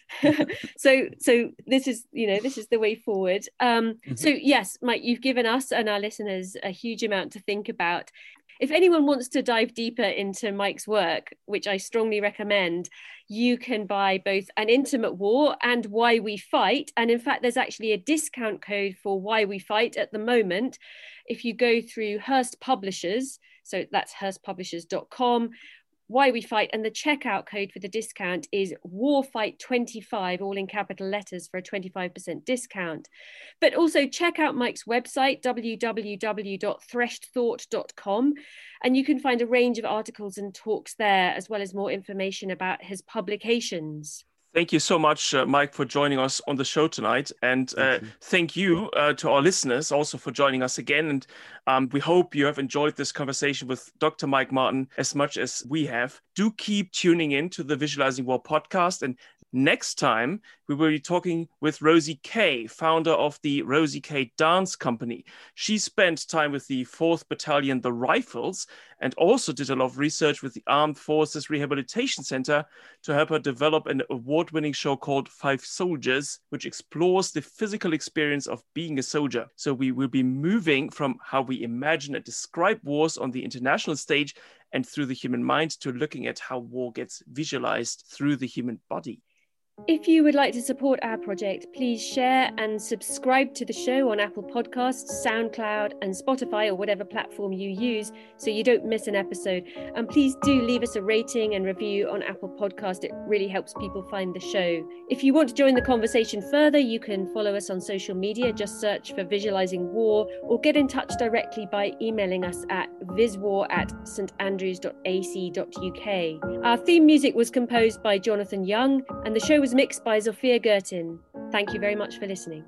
so so this is you know this is the way forward. Um, mm-hmm. So yes, Mike, you've given us and our listeners a huge amount to think about if anyone wants to dive deeper into Mike's work, which I strongly recommend, you can buy both An Intimate War and Why We Fight. And in fact, there's actually a discount code for Why We Fight at the moment. If you go through Hurst Publishers, so that's hurstpublishers.com why we fight and the checkout code for the discount is warfight25 all in capital letters for a 25% discount. But also check out mike's website www.threshedthought.com and you can find a range of articles and talks there as well as more information about his publications Thank you so much, uh, Mike, for joining us on the show tonight. And uh, thank you, uh, to our listeners also for joining us again. And um, we hope you have enjoyed this conversation with Dr. Mike Martin as much as we have. Do keep tuning in to the Visualizing War podcast and Next time, we will be talking with Rosie Kay, founder of the Rosie Kay Dance Company. She spent time with the 4th Battalion, the Rifles, and also did a lot of research with the Armed Forces Rehabilitation Center to help her develop an award winning show called Five Soldiers, which explores the physical experience of being a soldier. So we will be moving from how we imagine and describe wars on the international stage and through the human mind to looking at how war gets visualized through the human body. If you would like to support our project, please share and subscribe to the show on Apple Podcasts, SoundCloud, and Spotify, or whatever platform you use, so you don't miss an episode. And please do leave us a rating and review on Apple Podcast. It really helps people find the show. If you want to join the conversation further, you can follow us on social media. Just search for Visualizing War, or get in touch directly by emailing us at viswar at standrews.ac.uk. Our theme music was composed by Jonathan Young, and the show was was mixed by Zofia Gertin. Thank you very much for listening.